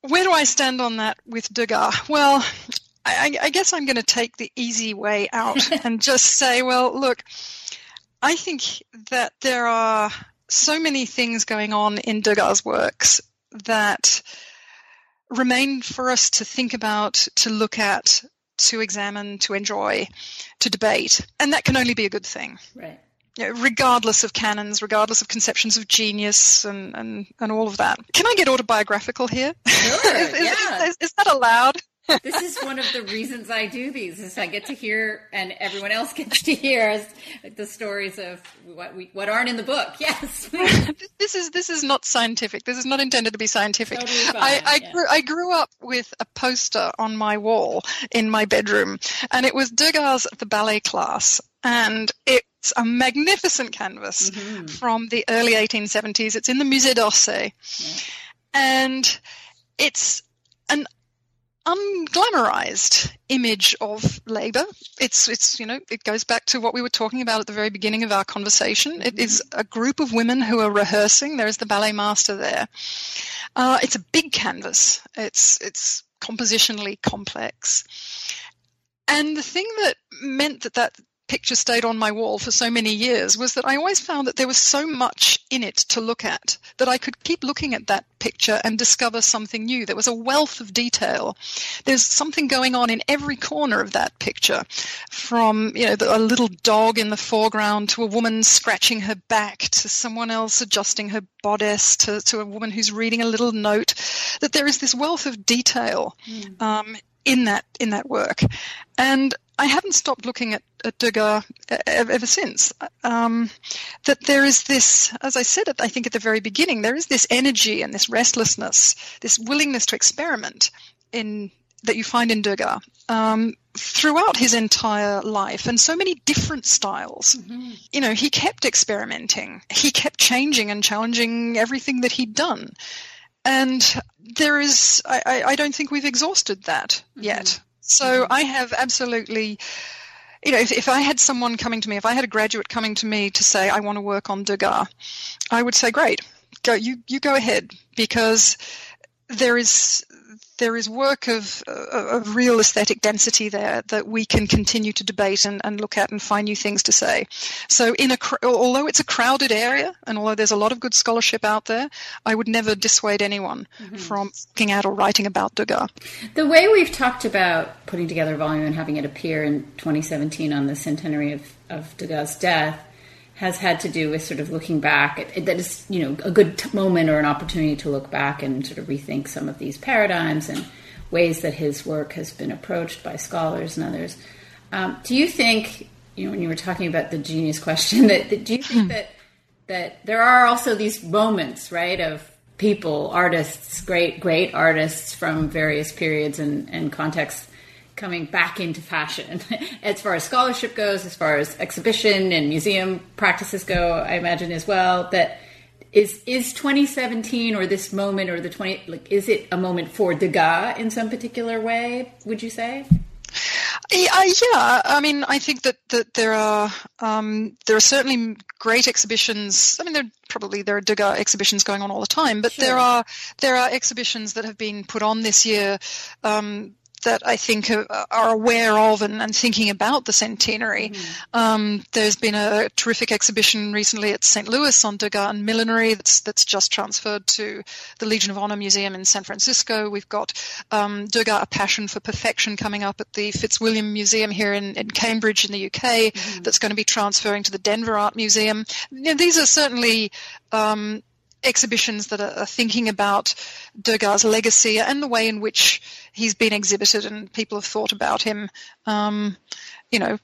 Where do I stand on that with Degas? Well, I, I guess I'm going to take the easy way out *laughs* and just say, well, look, I think that there are so many things going on in Degas' works that remain for us to think about, to look at, to examine, to enjoy, to debate. And that can only be a good thing. Right you know, regardless of canons, regardless of conceptions of genius and, and, and all of that. Can I get autobiographical here? Sure, *laughs* is, yeah. Is, is, is, that allowed? This is one of the reasons I do these is I get to hear and everyone else gets to hear the stories of what we what aren't in the book. *laughs* Yes. *laughs* this is this is not scientific. This is not intended to be scientific. Totally I I, yeah. grew, I grew up with a poster on my wall in my bedroom and it was Degas at The Ballet Class and it it's a magnificent canvas mm-hmm. from the early 1870s. It's in the Musée d'Orsay. Yeah. And it's an unglamorized image of labor. It's, it's, you know, it goes back to what we were talking about at the very beginning of our conversation. Mm-hmm. It is a group of women who are rehearsing. There is the ballet master there. Uh, it's a big canvas. It's, it's compositionally complex. And the thing that meant that that picture stayed on my wall for so many years was that I always found that there was so much in it to look at that I could keep looking at that picture and discover something new. There was a wealth of detail. There's something going on in every corner of that picture, from you know a little dog in the foreground to a woman scratching her back to someone else adjusting her bodice to, to a woman who's reading a little note. That there is this wealth of detail mm. um, in that in that work, and I haven't stopped looking at, at Degas ever since. Um, that there is this, as I said, I think at the very beginning, there is this energy and this restlessness, this willingness to experiment in that you find in Degas um, throughout his entire life, and so many different styles. Mm-hmm. You know, he kept experimenting, he kept changing and challenging everything that he'd done. And there is, I, I don't think we've exhausted that mm-hmm. yet. So mm-hmm. I have absolutely you know, if, if I had someone coming to me, if I had a graduate coming to me to say, I want to work on Degas, I would say, great, go, you, you go ahead because there is there is work of, of real aesthetic density there that we can continue to debate and, and look at and find new things to say. So, in a although it's a crowded area and although there's a lot of good scholarship out there, I would never dissuade anyone mm-hmm. from looking at or writing about Degas. The way we've talked about putting together a volume and having it appear in 2017 on the centenary of, of Degas' death has had to do with sort of looking back. At, that is, you know, a good t- moment or an opportunity to look back and sort of rethink some of these paradigms and ways that his work has been approached by scholars and others. Um, do you think, you know, when you were talking about the genius question, *laughs* that, that do you think that that there are also these moments, right, of people, artists, great great artists from various periods and, and contexts coming back into fashion *laughs* as far as scholarship goes, as far as exhibition and museum practices go, I imagine as well. That is is 2017 or this moment or the 20 like is it a moment for Degas in some particular way? Would you say? Yeah, yeah, I mean, I think that, that there are um, there are certainly great exhibitions. I mean, there probably there are Degas exhibitions going on all the time, but sure. there are there are exhibitions that have been put on this year um, that I think are, are aware of and, and, thinking about the centenary. Mm-hmm. Um, there's been a terrific exhibition recently at St. Louis on Degas and millinery that's that's just transferred to the Legion of Honor Museum in San Francisco. We've got um, Degas: A Passion for Perfection coming up at the Fitzwilliam Museum here in, in Cambridge in the UK. Mm-hmm. That's going to be transferring to the Denver Art Museum. You know, these are certainly um, exhibitions that are, thinking about Degas' legacy and the way in which he's been exhibited and people have thought about him, um, you know,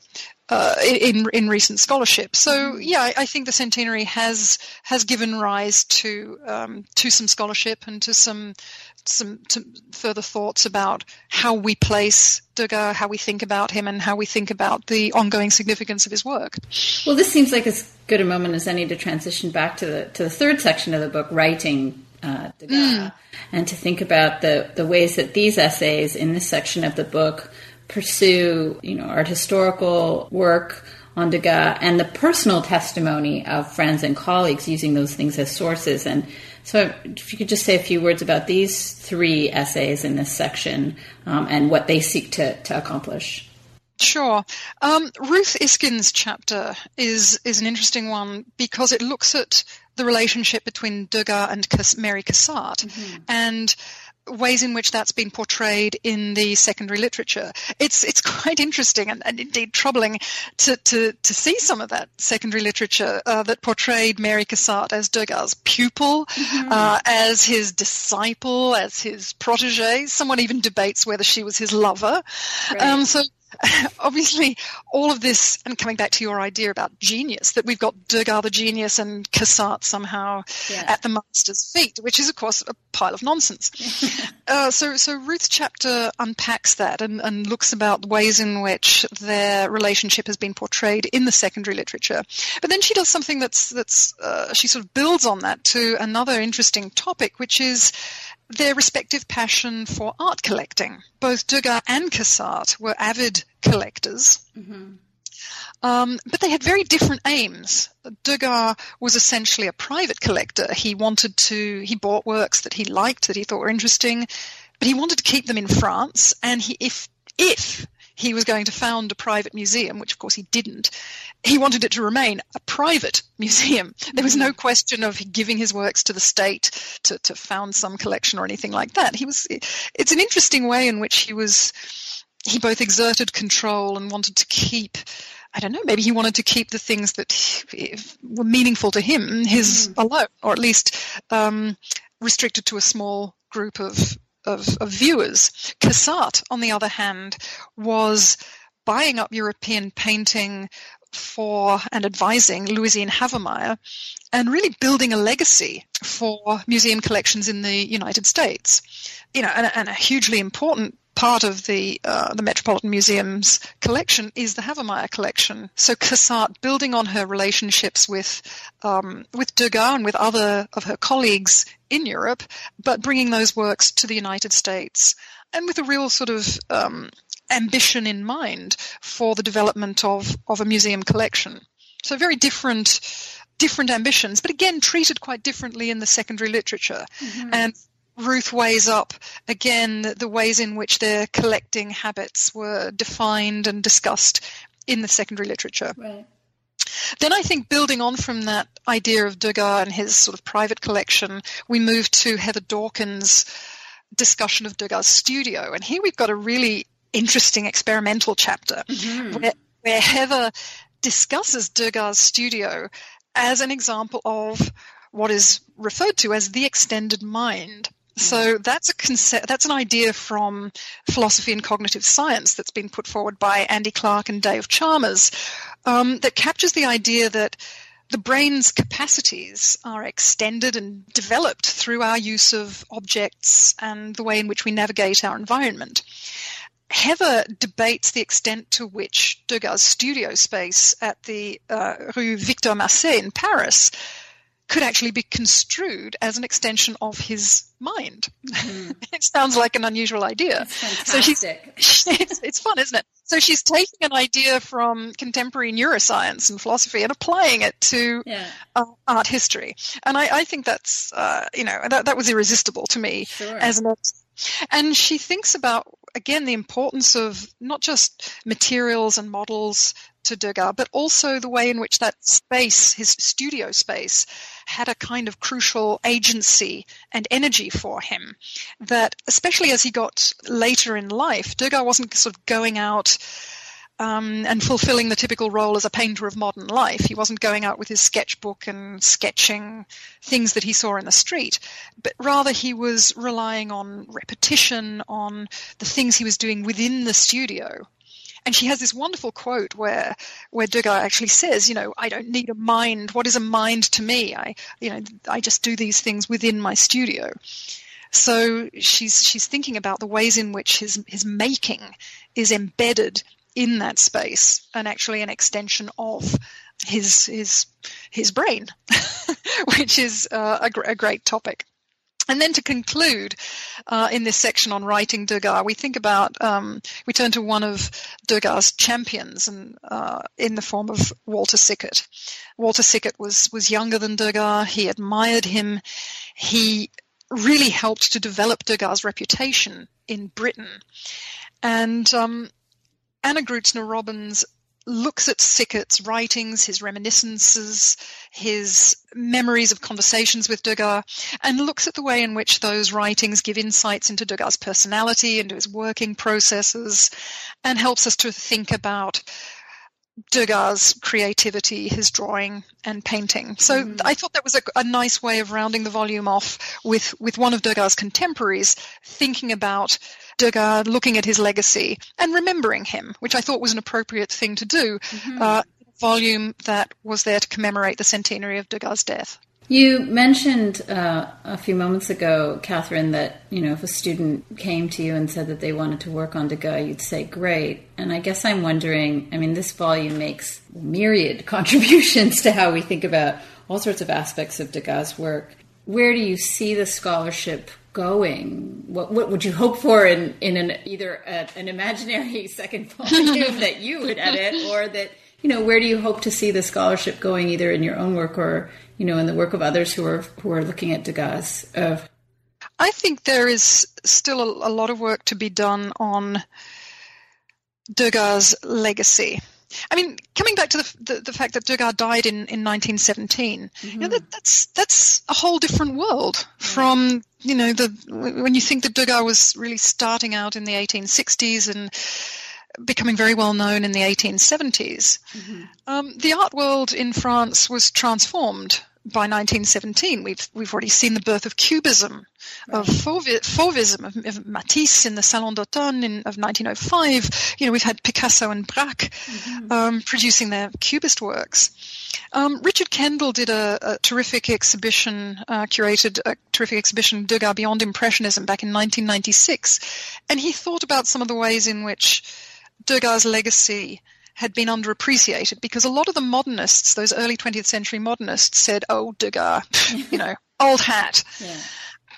uh, in in recent scholarship. So yeah, I, I, think the centenary has has given rise to um, to some scholarship and to some some further thoughts about how we place Degas, how we think about him, and how we think about the ongoing significance of his work. Well, this seems like as good a moment as any to transition back to the to the third section of the book, writing uh, Degas, mm. and to think about the the ways that these essays in this section of the book pursue, you know, art historical work on Degas and the personal testimony of friends and colleagues using those things as sources and so, if you could just say a few words about these three essays in this section um, and what they seek to, to accomplish. Sure. Um, Ruth Iskin's chapter is is an interesting one because it looks at the relationship between Degas and Mary Cassatt, mm-hmm. and ways in which that's been portrayed in the secondary literature. It's it's *laughs* quite interesting and, and indeed troubling to, to, to see some of that secondary literature uh, that portrayed Mary Cassatt as Degas' pupil, mm-hmm. uh, as his disciple, as his protege. Someone even debates whether she was his lover. Right. Um, so *laughs* obviously all of this and coming back to your idea about genius that we've got Degas the genius and Cassatt somehow yeah. at the master's feet which is of course a pile of nonsense *laughs* uh, so so Ruth's chapter unpacks that and, and looks about ways in which their relationship has been portrayed in the secondary literature but then she does something that's that's uh, she sort of builds on that to another interesting topic which is their respective passion for art collecting. Both Degas and Cassatt were avid collectors. Mm-hmm. Um, but they had very different aims. Degas was essentially a private collector. He wanted to, he bought works that he liked, that he thought were interesting, but he wanted to keep them in France. And he, if, if he was going to found a private museum, which of course he didn't. He wanted it to remain a private museum. There was no mm-hmm. question of giving his works to the state to, to found some collection or anything like that. He was, it's an interesting way in which he was, he both exerted control and wanted to keep I don't know, maybe he wanted to keep the things that were meaningful to him his mm. alone, or at least um, restricted to a small group of of, of viewers. Cassatt, on the other hand, was buying up European painting for and advising Louisine Havemeyer and really building a legacy for museum collections in the United States. You know, and, and a hugely important part of the uh, the Metropolitan Museum's collection is the Havemeyer collection. So Cassatt, building on her relationships with um, with Degas and with other of her colleagues in Europe, but bringing those works to the United States, and with a real sort of um, ambition in mind for the development of of a museum collection. So very different different ambitions, but again treated quite differently in the secondary literature. Mm-hmm. And Ruth weighs up again the ways in which their collecting habits were defined and discussed in the secondary literature. Right. Then I think building on from that idea of Degas and his sort of private collection, we move to Heather Dawkins' discussion of Degas' studio. And here we've got a really interesting experimental chapter mm-hmm. where, where Heather discusses Degas' studio as an example of what is referred to as the extended mind. So that's a concept, that's an idea from philosophy and cognitive science that's been put forward by Andy Clark and Dave Chalmers um, that captures the idea that the brain's capacities are extended and developed through our use of objects and the way in which we navigate our environment. Heather debates the extent to which Degas' studio space at the uh, Rue Victor Massé in Paris could actually be construed as an extension of his mind. Mm-hmm. *laughs* it sounds like an unusual idea. So she's, *laughs* it's, it's fun, isn't it? So she's taking an idea from contemporary neuroscience and philosophy and applying it to yeah. uh, art history. And I, I think that's, uh, you know, that, that was irresistible to me sure. as an And she thinks about, again, the importance of not just materials and models to Degas, but also the way in which that space, his studio space, had a kind of crucial agency and energy for him. That, especially as he got later in life, Degas wasn't sort of going out um, and fulfilling the typical role as a painter of modern life. He wasn't going out with his sketchbook and sketching things that he saw in the street, but rather he was relying on repetition, on the things he was doing within the studio. And she has this wonderful quote where where Degas actually says, you know, I don't need a mind. What is a mind to me? I, you know, I just do these things within my studio. So she's she's thinking about the ways in which his his making is embedded in that space and actually an extension of his his his brain, *laughs* which is uh, a, a, great topic. And then to conclude uh, in this section on writing Degas, we think about um, we turn to one of Degas' champions, and uh, in the form of Walter Sickert. Walter Sickert was was younger than Degas. He admired him. He really helped to develop Degas' reputation in Britain, and um, Anna Gruetzner Robins looks at Sickert's writings, his reminiscences, his memories of conversations with Degas, and looks at the way in which those writings give insights into Degas' personality, into his working processes, and helps us to think about Degas' creativity, his drawing and painting. So mm-hmm. I thought that was a, a, nice way of rounding the volume off with, with one of Degas' contemporaries, thinking about Degas, looking at his legacy and remembering him, which I thought was an appropriate thing to do. Mm-hmm. Uh, volume that was there to commemorate the centenary of Degas' death. You mentioned uh, a few moments ago, Catherine, that you know if a student came to you and said that they wanted to work on Degas, you'd say great. And I guess I'm wondering. I mean, this volume makes myriad *laughs* contributions to how we think about all sorts of aspects of Degas' work. Where do you see the scholarship going? What, what would you hope for in in an either a, an imaginary *laughs* second volume that you would edit, or that you know where do you hope to see the scholarship going, either in your own work or you know, in the work of others who are who are looking at Degas? I think there is still a, a, lot of work to be done on Degas' legacy. I mean, coming back to the, the, the fact that Degas died in, in 1917, mm-hmm. you know, that, that's that's a whole different world yeah. from you know the when you think that Degas was really starting out in the 1860s and becoming very well known in the 1870s. Mm-hmm. Um, the art world in France was transformed by 1917. We've we've already seen the birth of Cubism, right. of Fauvism, of, of, Matisse in the Salon d'Automne in, of 1905. You know, we've had Picasso and Braque mm-hmm. um, producing their Cubist works. Um, Richard Kendall did a, a terrific exhibition, uh, curated a terrific exhibition, Degas Beyond Impressionism, back in 1996, and he thought about some of the ways in which Degas' legacy had been underappreciated because a lot of the modernists, those early 20th century modernists, said, "Oh, Degas, *laughs* you know, old hat." Yeah.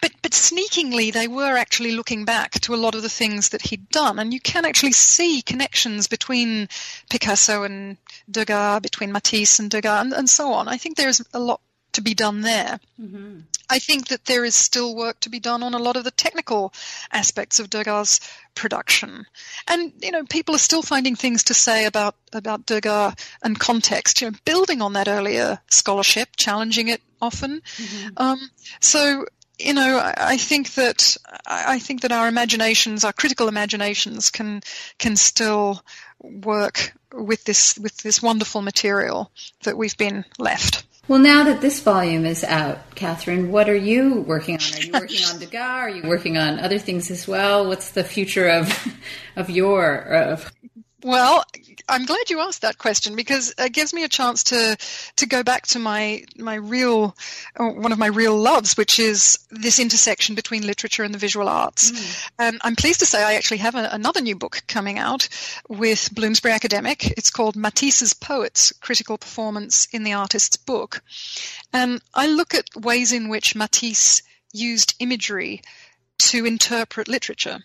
But but sneakingly, they were actually looking back to a lot of the things that he'd done, and you can actually see connections between Picasso and Degas, between Matisse and Degas, and, and so on. I think there's a lot to be done there. Mm-hmm. I think that there is still work to be done on a lot of the technical aspects of Degas' production, and you know people are still finding things to say about about Degas and context. You know, building on that earlier scholarship, challenging it often. Mm-hmm. Um, so you know, I, think that I think that our imaginations, our critical imaginations, can can still work with this with this wonderful material that we've been left. Well, now that this volume is out, Catherine, what are you working on? Are you working *laughs* on Degas? Are you working on other things as well? What's the future of *laughs* of your uh, of well, I'm glad you asked that question because it gives me a chance to to go back to my my real one of my real loves, which is this intersection between literature and the visual arts. Mm. And I'm pleased to say I actually have a, another new book coming out with Bloomsbury Academic. It's called Matisse's Poets: Critical Performance in the Artist's Book, and I look at ways in which Matisse used imagery to interpret literature.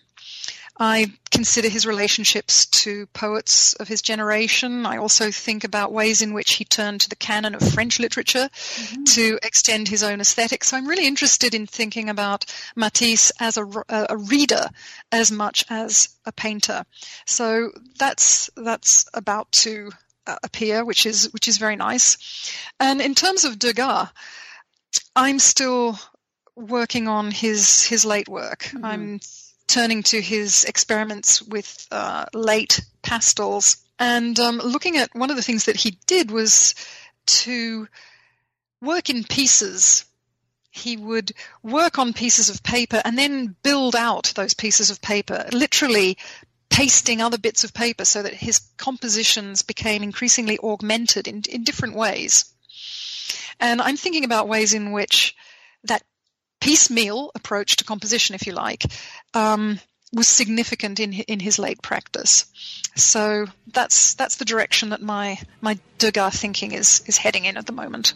I consider his relationships to poets of his generation. I also think about ways in which he turned to the canon of French literature mm-hmm. to extend his own aesthetic. So I'm really interested in thinking about Matisse as a, a reader as much as a painter. So that's that's about to uh, appear, which is which is very nice. And in terms of Degas, I'm still working on his his late work. Mm-hmm. I'm turning to his experiments with uh, late pastels and um, looking at one of the things that he did was to work in pieces. He would work on pieces of paper and then build out those pieces of paper, literally pasting other bits of paper so that his compositions became increasingly augmented in, in different ways. And I'm thinking about ways in which that piecemeal approach to composition, if you like, um, was significant in in his late practice. So that's that's the direction that my my Degas thinking is is heading in at the moment.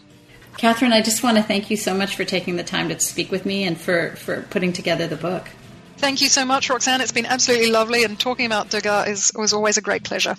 Catherine, I just want to thank you so much for taking the time to speak with me and for, for putting together the book. Thank you so much, Roxanne. It's been absolutely lovely, and talking about Degas is, was always a great pleasure.